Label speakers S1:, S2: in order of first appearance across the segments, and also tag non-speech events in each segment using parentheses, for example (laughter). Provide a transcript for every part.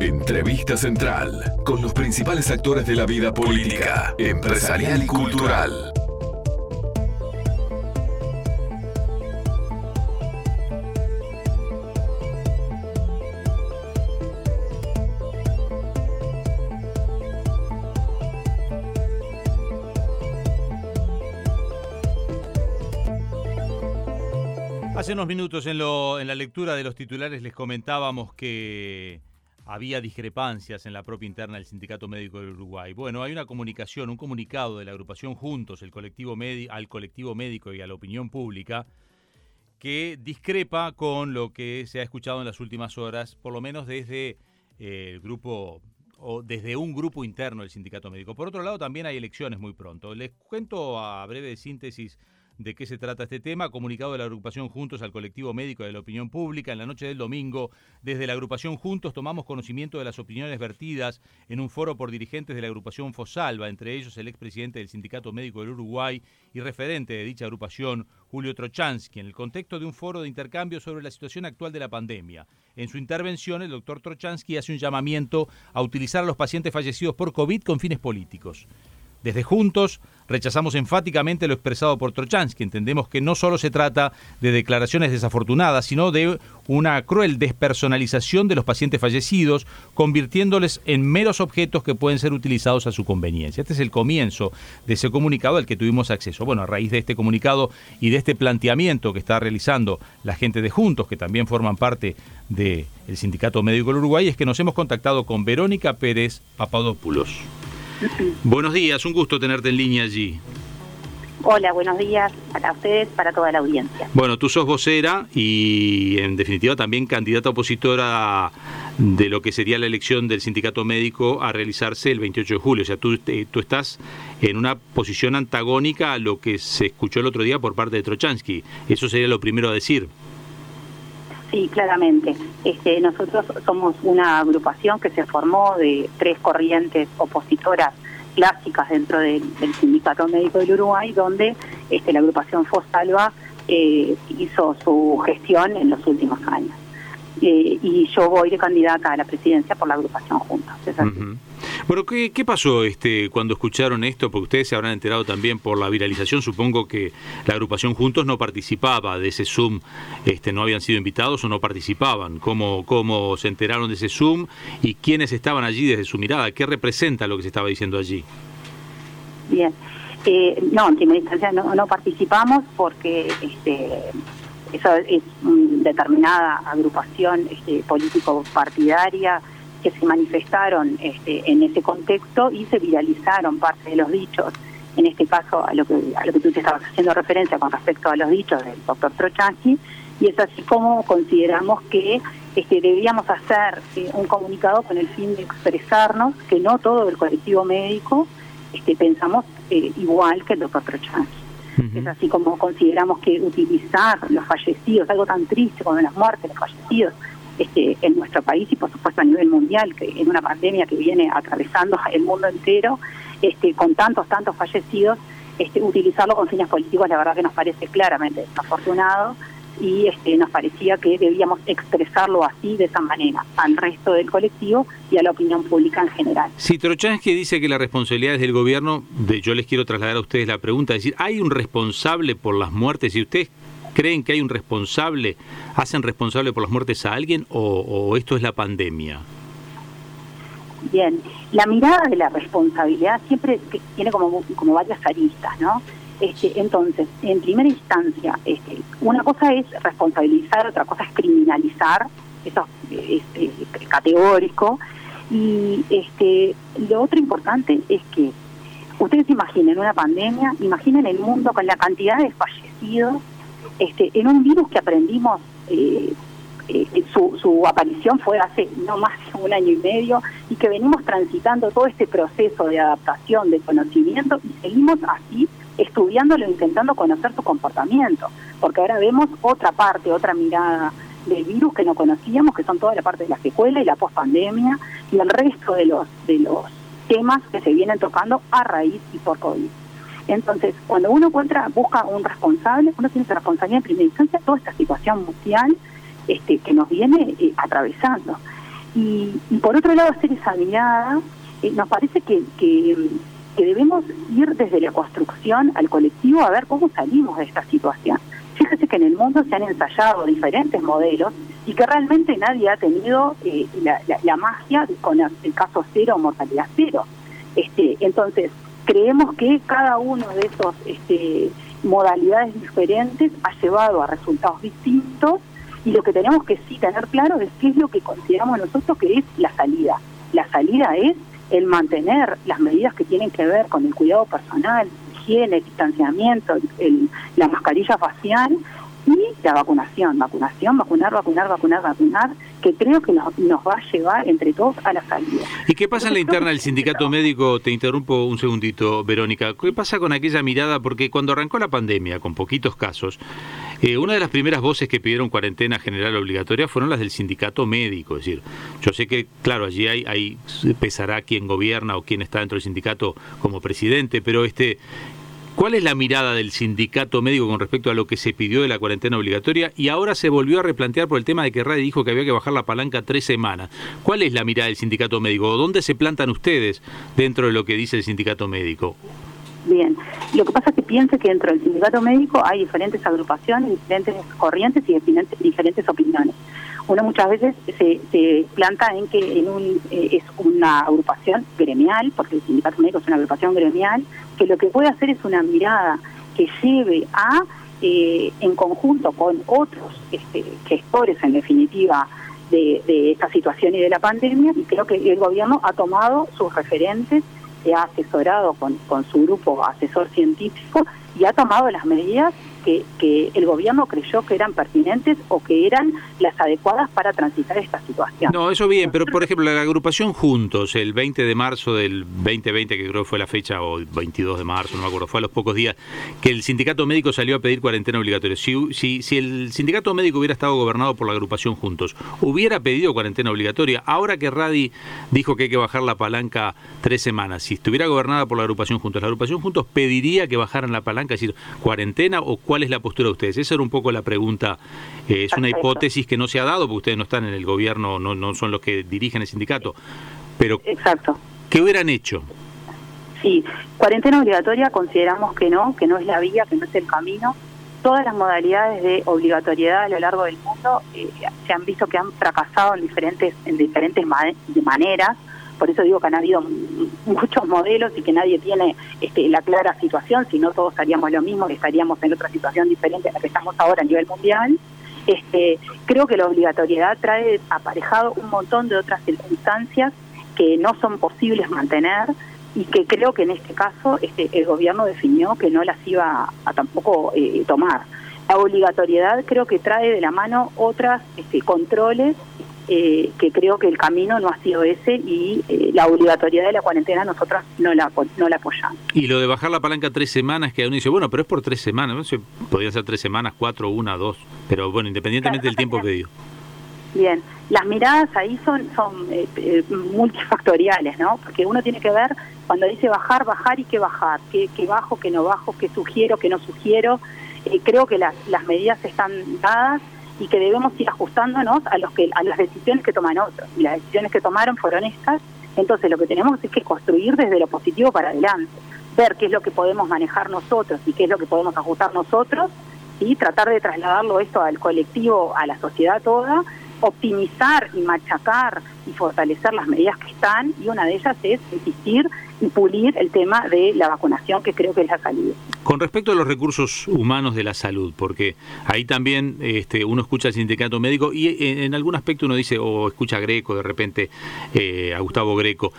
S1: Entrevista Central con los principales actores de la vida política, empresarial y cultural.
S2: Hace unos minutos en, la lectura de los titulares les comentábamos que había discrepancias en la propia interna del Sindicato Médico del Uruguay. Bueno, hay una comunicación, un comunicado de la agrupación Juntos, el colectivo al colectivo médico y a la opinión pública, que discrepa con lo que se ha escuchado en las últimas horas, por lo menos desde eh, el grupo o desde un grupo interno del sindicato médico. Por otro lado, también hay elecciones muy pronto. Les cuento a breve síntesis de qué se trata este tema, comunicado de la agrupación Juntos al colectivo médico de la opinión pública. En la noche del domingo, desde la agrupación Juntos tomamos conocimiento de las opiniones vertidas en un foro por dirigentes de la agrupación Fosalva, entre ellos el expresidente del Sindicato Médico del Uruguay y referente de dicha agrupación, Julio Trochansky, en el contexto de un foro de intercambio sobre la situación actual de la pandemia. En su intervención, el doctor Trochansky hace un llamamiento a utilizar a los pacientes fallecidos por COVID con fines políticos. Desde Juntos rechazamos enfáticamente lo expresado por Trochansky. Entendemos que no solo se trata de declaraciones desafortunadas, sino de una cruel despersonalización de los pacientes fallecidos, convirtiéndoles en meros objetos que pueden ser utilizados a su conveniencia. Este es el comienzo de ese comunicado al que tuvimos acceso. Bueno, a raíz de este comunicado y de este planteamiento que está realizando la gente de Juntos, que también forman parte del Sindicato Médico del Uruguay, es que nos hemos contactado con Verónica Pérez Papadopoulos. Buenos días, un gusto tenerte en línea allí.
S3: Hola, buenos días para ustedes, para toda la audiencia.
S2: Bueno, tú sos vocera y en definitiva también candidata opositora de lo que sería la elección del sindicato médico a realizarse el 28 de julio. O sea, tú, tú estás en una posición antagónica a lo que se escuchó el otro día por parte de Trochansky. Eso sería lo primero a decir.
S3: Sí, claramente. Este, nosotros somos una agrupación que se formó de tres corrientes opositoras clásicas dentro del, Sindicato Médico del Uruguay, donde este, la agrupación Fosalva eh, hizo su gestión en los últimos años. Eh, y yo voy de candidata a la presidencia por la agrupación Juntos.
S2: Bueno, ¿qué, ¿qué, pasó este cuando escucharon esto? Porque ustedes se habrán enterado también por la viralización. Supongo que la agrupación Juntos no participaba de ese Zoom, este, no habían sido invitados o no participaban. ¿Cómo, ¿Cómo se enteraron de ese Zoom y quiénes estaban allí desde su mirada? ¿Qué representa lo que se estaba diciendo allí?
S3: Bien. Eh, no, en primera instancia no, no participamos porque este, eso es determinada agrupación este, político-partidaria que se manifestaron este, en ese contexto y se viralizaron parte de los dichos, en este caso a lo que, a lo que tú te estabas haciendo referencia con respecto a los dichos del doctor Trochansky, y es así como consideramos que este, debíamos hacer eh, un comunicado con el fin de expresarnos que no todo el colectivo médico pensamos eh, igual que el doctor Trochansky. Es así como consideramos que utilizar los fallecidos, algo tan triste como las muertes los fallecidos, este, en nuestro país y por supuesto a nivel mundial, que en una pandemia que viene atravesando el mundo entero, este, con tantos, tantos fallecidos, este, utilizarlo con fines políticos, la verdad que nos parece claramente desafortunado y este, nos parecía que debíamos expresarlo así, de esa manera, al resto del colectivo y a la opinión pública en general.
S2: Si Trochansky dice que la responsabilidad es del gobierno, de, yo les quiero trasladar a ustedes la pregunta, es decir, ¿hay un responsable por las muertes? y ustedes creen que hay un responsable, hacen responsable por las muertes a alguien o, esto es la pandemia?
S3: Bien, la mirada de la responsabilidad siempre tiene como, como varias aristas, ¿no? Este, entonces, en primera instancia, este, una cosa es responsabilizar, otra cosa es criminalizar, eso es, categórico, y este, lo otro importante es que ustedes imaginen una pandemia, imaginen el mundo con la cantidad de fallecidos este, en un virus que aprendimos, eh, eh, su, aparición fue hace no más de un año y medio y que venimos transitando todo este proceso de adaptación, de conocimiento y seguimos así estudiándolo, intentando conocer su comportamiento, porque ahora vemos otra parte, otra mirada del virus que no conocíamos, que son toda la parte de la secuela y la pospandemia y el resto de los de los temas que se vienen tocando a raíz y por COVID. Entonces, cuando uno encuentra, busca un responsable, uno tiene que responsabilidad en primera instancia toda esta situación mundial este, que nos viene eh, atravesando. Y, por otro lado, hacer esa mirada, eh, nos parece que, que, debemos ir desde la construcción al colectivo a ver cómo salimos de esta situación. Fíjese que en el mundo se han ensayado diferentes modelos y que realmente nadie ha tenido eh, la, magia con el caso cero mortalidad cero. Este, entonces, creemos que cada uno de esos este, modalidades diferentes ha llevado a resultados distintos y lo que tenemos que sí tener claro es qué es lo que consideramos nosotros que es la salida. La salida es el mantener las medidas que tienen que ver con el cuidado personal, higiene, distanciamiento, el, la mascarilla facial y la vacunación, vacunación, vacunar, vacunar, vacunar, vacunar, que creo que nos, va a llevar entre todos a la salida.
S2: ¿Y qué pasa en la interna del sindicato médico? Te interrumpo un segundito, Verónica. ¿Qué pasa con aquella mirada? Porque cuando arrancó la pandemia, con poquitos casos, eh, una de las primeras voces que pidieron cuarentena general obligatoria fueron las del sindicato médico. Es decir, yo sé que, claro, allí hay, hay pesará quién gobierna o quién está dentro del sindicato como presidente, pero este ¿Cuál es la mirada del sindicato médico con respecto a lo que se pidió de la cuarentena obligatoria y ahora se volvió a replantear por el tema de que RADI dijo que había que bajar la palanca tres semanas? ¿Cuál es la mirada del sindicato médico? ¿Dónde se plantan ustedes dentro de lo que dice el sindicato médico?
S3: Bien, lo que pasa es que piense que dentro del sindicato médico hay diferentes agrupaciones, diferentes corrientes y diferentes opiniones. Uno muchas veces se, se planta en que en un, eh, es una agrupación gremial, porque el sindicato médico es una agrupación gremial, que lo que puede hacer es una mirada que lleve a, eh, en conjunto con otros este, gestores, en definitiva, de, de esta situación y de la pandemia, y creo que el gobierno ha tomado sus referentes, se ha asesorado con, con su grupo asesor científico y ha tomado las medidas que, el gobierno creyó que eran pertinentes o que eran las adecuadas para transitar esta situación.
S2: No, eso bien, pero por ejemplo, la agrupación Juntos, el 20 de marzo del 2020, que creo que fue la fecha, o 22 de marzo, no me acuerdo, fue a los pocos días, que el sindicato médico salió a pedir cuarentena obligatoria. Si, si, el sindicato médico hubiera estado gobernado por la agrupación Juntos, hubiera pedido cuarentena obligatoria. Ahora que Radi dijo que hay que bajar la palanca tres semanas, si estuviera gobernada por la agrupación Juntos, la agrupación Juntos pediría que bajaran la palanca, es decir, cuarentena o cuál es la postura de ustedes? Esa era un poco la pregunta. Eh, es una hipótesis que no se ha dado porque ustedes no están en el gobierno, no, no son los que dirigen el sindicato. Pero,
S3: Exacto.
S2: ¿qué hubieran hecho?
S3: Sí, cuarentena obligatoria consideramos que no, que no es la vía, que no es el camino. Todas las modalidades de obligatoriedad a lo largo del mundo eh, se han visto que han fracasado en diferentes, en diferentes maneras por eso digo que han habido muchos modelos y que nadie tiene este, la clara situación, si no todos haríamos lo mismo, estaríamos en otra situación diferente a la que estamos ahora a nivel mundial. Este, creo que la obligatoriedad trae aparejado un montón de otras circunstancias que no son posibles mantener y que creo que en este caso este, el gobierno definió que no las iba a tampoco eh, tomar. La obligatoriedad creo que trae de la mano otras este, controles eh, que creo que el camino no ha sido ese y eh, la obligatoriedad de la cuarentena nosotros no la, no la apoyamos.
S2: Y lo de bajar la palanca tres semanas, que uno dice, bueno, pero es por tres semanas, no sé, podrían ser tres semanas, cuatro, una, dos, pero bueno, independientemente del tiempo pedido.
S3: Bien, las miradas ahí son, son eh, multifactoriales, ¿no? Porque uno tiene que ver, cuando dice bajar, bajar y qué bajar, qué, qué bajo, qué no bajo, qué sugiero, qué no sugiero. creo que las, las medidas están dadas y que debemos ir ajustándonos a los que a las decisiones que toman otros. Y las decisiones que tomaron fueron estas. Entonces lo que tenemos es que construir desde lo positivo para adelante ver qué es lo que podemos manejar nosotros y qué es lo que podemos ajustar nosotros y tratar de trasladarlo esto al colectivo a la sociedad toda optimizar y machacar y fortalecer las medidas que están y una de ellas es insistir y pulir el tema de la vacunación que creo que es la salida.
S2: Con respecto a los recursos humanos de la salud, porque ahí también este, uno escucha al sindicato médico y eh, en, algún aspecto uno dice, o escucha a Greco de repente, eh, a Gustavo Greco,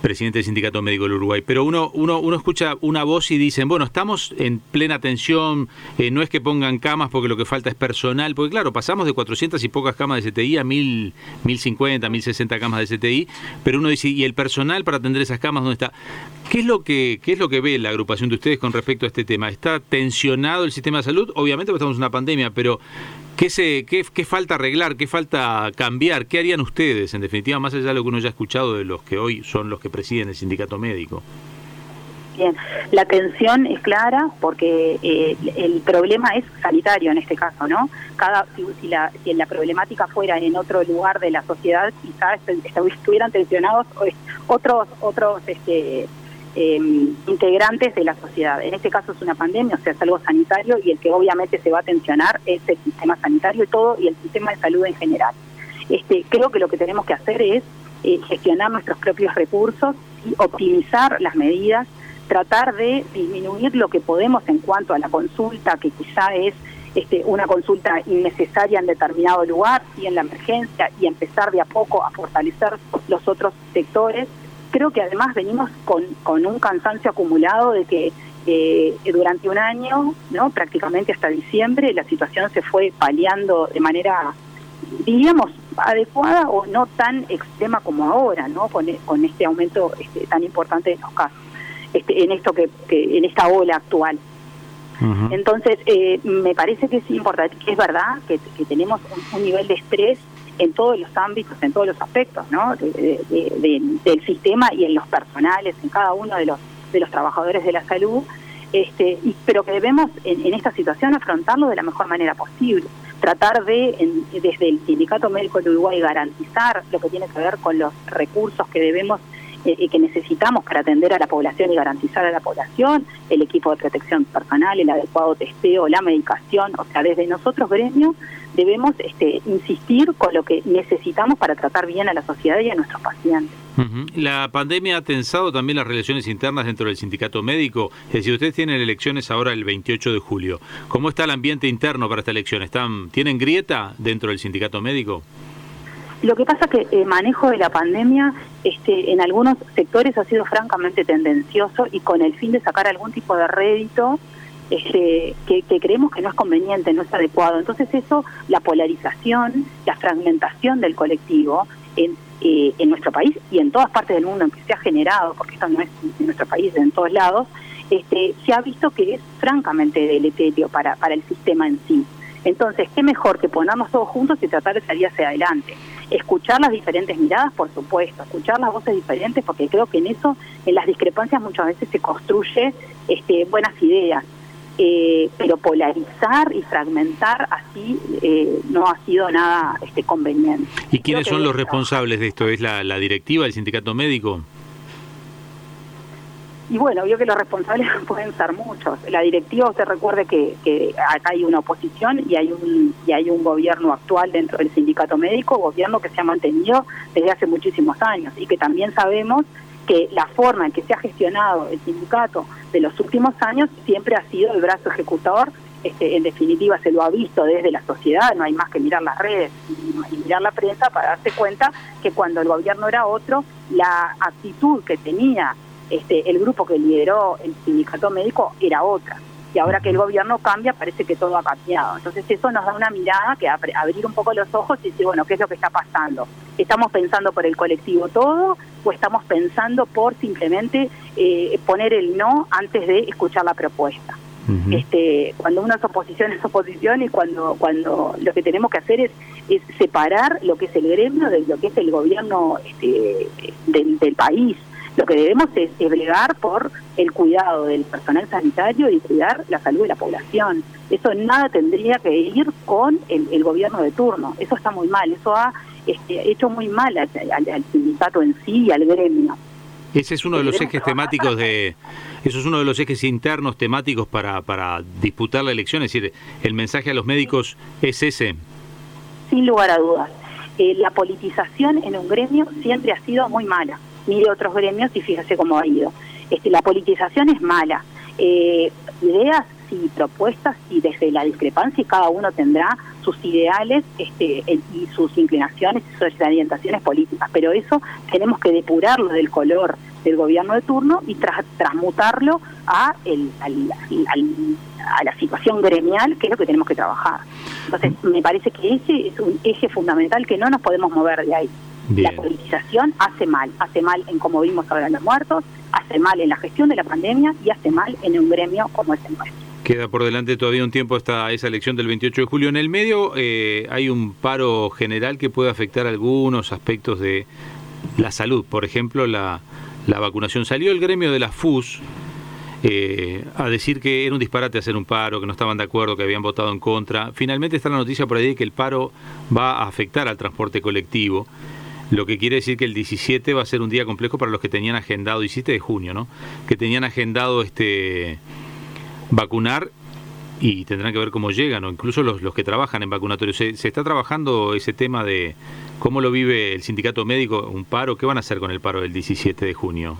S2: presidente del sindicato médico del Uruguay, pero uno, uno, uno escucha una voz y dicen, bueno, estamos en plena tensión, eh, no es que pongan camas porque lo que falta es personal, porque claro, pasamos de 400 y pocas camas de CTI a 1000, 1050, 1060 camas de CTI, pero uno dice, ¿y el personal para atender esas camas dónde está? ¿Qué es lo que qué es lo que ve la agrupación de ustedes con respecto a este tema? ¿Está tensionado el sistema de salud? Obviamente estamos en una pandemia, pero ¿qué, se, qué, qué falta arreglar? ¿Qué falta cambiar? ¿Qué harían ustedes, en definitiva, más allá de lo que uno ya ha escuchado de los que hoy son los que presiden el sindicato médico?
S3: Bien, la tensión es clara porque eh, el problema es sanitario en este caso, ¿no? Cada si, la, si la problemática fuera en otro lugar de la sociedad, quizás estuvieran tensionados otros otros este, em, integrantes de la sociedad. En este caso es una pandemia, o sea, es algo sanitario y el que obviamente se va a tensionar es el sistema sanitario y todo y el sistema de salud en general. Este, creo que lo que tenemos que hacer es eh, gestionar nuestros propios recursos y optimizar las medidas tratar de disminuir lo que podemos en cuanto a la consulta, que quizá es este, una consulta innecesaria en determinado lugar, y en la emergencia, y empezar de a poco a fortalecer los otros sectores. Creo que además venimos con, un cansancio acumulado de que eh, durante un año, prácticamente hasta diciembre, la situación se fue paliando de manera, diríamos, adecuada o no tan extrema como ahora, no con, con este aumento este, tan importante de los casos. Este, en esto que, en esta ola actual. Entonces, eh, me parece que es importante, que es verdad que, tenemos un, nivel de estrés en todos los ámbitos, en todos los aspectos, ¿no? del sistema y en los personales, en cada uno de los de los trabajadores de la salud, este, y, pero que debemos en, esta situación afrontarlo de la mejor manera posible. Tratar de, desde el Sindicato Médico de Uruguay, garantizar lo que tiene que ver con los recursos que debemos eh, que necesitamos para atender a la población y garantizar a la población, el equipo de protección personal, el adecuado testeo, la medicación, o sea, desde nosotros gremios debemos este, insistir con lo que necesitamos para tratar bien a la sociedad y a nuestros pacientes.
S2: La pandemia ha tensado también las relaciones internas dentro del sindicato médico. Es decir, ustedes tienen elecciones ahora el 28 de julio. ¿Cómo está el ambiente interno para esta elección? ¿Están, ¿Tienen grieta dentro del sindicato médico?
S3: Lo que pasa es que el manejo de la pandemia este, en algunos sectores ha sido francamente tendencioso y con el fin de sacar algún tipo de rédito este, que, creemos que no es conveniente, no es adecuado. Entonces eso, la polarización, la fragmentación del colectivo en, eh, en nuestro país y en todas partes del mundo en que se ha generado, porque esto no es en nuestro país, en todos lados, este, se ha visto que es francamente deleterio para, para el sistema en sí. Entonces, qué mejor que ponernos todos juntos y tratar de salir hacia adelante escuchar las diferentes miradas, por supuesto, escuchar las voces diferentes, porque creo que en eso, en las discrepancias muchas veces se construye este, buenas ideas. Eh, pero polarizar y fragmentar así eh, no ha sido nada este, conveniente.
S2: ¿Y quiénes son los responsables de esto? ¿Es la, la directiva, el sindicato médico?
S3: Y bueno, vio que los responsables (laughs) pueden ser muchos. La directiva, usted recuerde que, que, acá hay una oposición y hay un y hay un gobierno actual dentro del sindicato médico, gobierno que se ha mantenido desde hace muchísimos años y que también sabemos que la forma en que se ha gestionado el sindicato de los últimos años siempre ha sido el brazo ejecutor. Este, en definitiva, se lo ha visto desde la sociedad, no hay más que mirar las redes y mirar la prensa para darse cuenta que cuando el gobierno era otro, la actitud que tenía este, el grupo que lideró el sindicato médico era otra. Y ahora que el gobierno cambia, parece que todo ha cambiado. Entonces eso nos da una mirada que abrir un poco los ojos y decir, bueno, ¿qué es lo que está pasando? ¿Estamos pensando por el colectivo todo o estamos pensando por simplemente eh, poner el no antes de escuchar la propuesta? este, cuando uno es oposición es oposición y cuando, cuando lo que tenemos que hacer es, es separar lo que es el gremio de lo que es el gobierno este, del país. Lo que debemos es, es por el cuidado del personal sanitario y cuidar la salud de la población. Eso nada tendría que ir con el, gobierno de turno. Eso está muy mal. Eso ha este, hecho muy mal al, sindicato en sí y al gremio.
S2: Ese es uno de los ejes temáticos de, eso es uno de los ejes internos temáticos para, para disputar la elección, es decir, el mensaje a los médicos es ese.
S3: Sin lugar a dudas. Eh, la politización en un gremio siempre ha sido muy mala mire otros gremios y fíjese cómo ha ido. Este, la politización es mala. Eh, ideas y propuestas y desde la discrepancia cada uno tendrá sus ideales este, y sus inclinaciones y sus orientaciones políticas, pero eso tenemos que depurarlo del color del gobierno de turno y transmutarlo a, el, a la situación gremial, que es lo que tenemos que trabajar. Entonces, me parece que ese es un eje fundamental que no nos podemos mover de ahí. La politización hace mal, hace mal en cómo vimos ahora los muertos, hace mal en la gestión de la pandemia y hace mal en un gremio como es el nuestro.
S2: Queda por delante todavía un tiempo hasta esa elección del 28 de julio. En el medio eh, hay un paro general que puede afectar algunos aspectos de la salud. Por ejemplo, la, la vacunación. Salió el gremio de la FUS eh, a decir que era un disparate hacer un paro, que no estaban de acuerdo, que habían votado en contra. Finalmente está la noticia por ahí de que el paro va a afectar al transporte colectivo, lo que quiere decir que el 17 va a ser un día complejo para los que tenían agendado, 17 de junio, ¿no? Que tenían agendado este vacunar y tendrán que ver cómo llegan, o incluso los, los que trabajan en vacunatorios. ¿Se, ¿Se, está trabajando ese tema de cómo lo vive el sindicato médico, un paro? ¿Qué van a hacer con el paro del 17 de junio?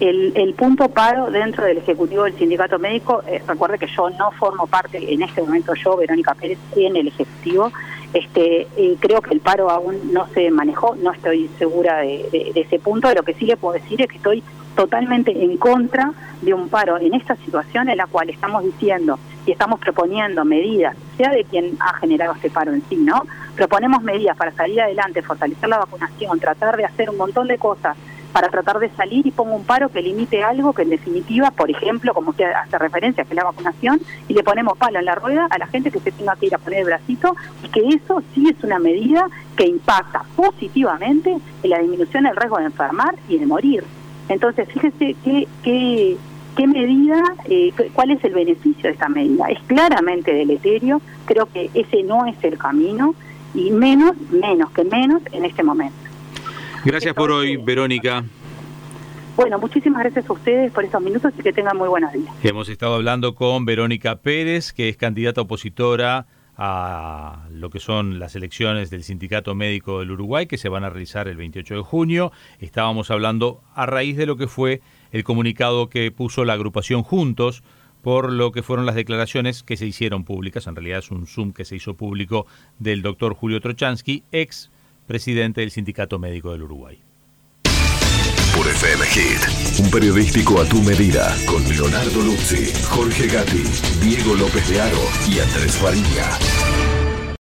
S3: El, el punto paro dentro del Ejecutivo del Sindicato Médico, eh, recuerde que yo no formo parte, en este momento yo, Verónica Pérez, en el Ejecutivo, este, creo que el paro aún no se manejó, no estoy segura de, de, de ese punto, lo que sí le puedo decir es que estoy totalmente en contra de un paro en esta situación en la cual estamos diciendo y estamos proponiendo medidas, sea de quien ha generado este paro en sí, ¿no? Proponemos medidas para salir adelante, fortalecer la vacunación, tratar de hacer un montón de cosas para tratar de salir y pongo un paro que limite algo que en definitiva, por ejemplo, como usted hace referencia, que es la vacunación, y le ponemos palo en la rueda a la gente que se tenga que ir a poner el bracito, y que eso sí es una medida que impacta positivamente en la disminución del riesgo de enfermar y de morir. Entonces, fíjese qué, qué, qué medida, eh, cuál es el beneficio de esta medida. Es claramente deleterio, creo que ese no es el camino, y menos, menos que menos en este momento.
S2: Gracias por hoy, Verónica.
S3: Bueno, muchísimas gracias a ustedes por estos minutos y que tengan muy buenos días.
S2: Hemos estado hablando con Verónica Pérez, que es candidata opositora a lo que son las elecciones del Sindicato Médico del Uruguay que se van a realizar el 28 de junio. Estábamos hablando a raíz de lo que fue el comunicado que puso la agrupación Juntos por lo que fueron las declaraciones que se hicieron públicas. En realidad es un Zoom que se hizo público del doctor Julio Trochansky, ex presidente del Sindicato Médico del Uruguay.
S1: Por FM Hit, un periodístico a tu medida, con Leonardo Luzzi, Jorge Gatti, Diego López de Aro y Andrés Faría.